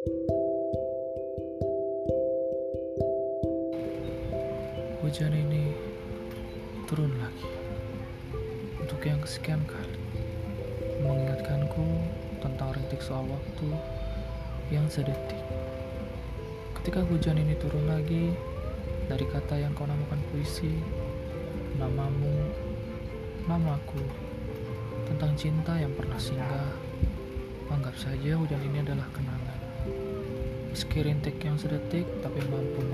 Hujan ini turun lagi untuk yang kesekian kali mengingatkanku tentang rintik soal waktu yang sedetik. Ketika hujan ini turun lagi dari kata yang kau namakan puisi, namamu, namaku, tentang cinta yang pernah singgah, anggap saja hujan ini adalah kenangan. Meski rintik yang sedetik tapi mampu.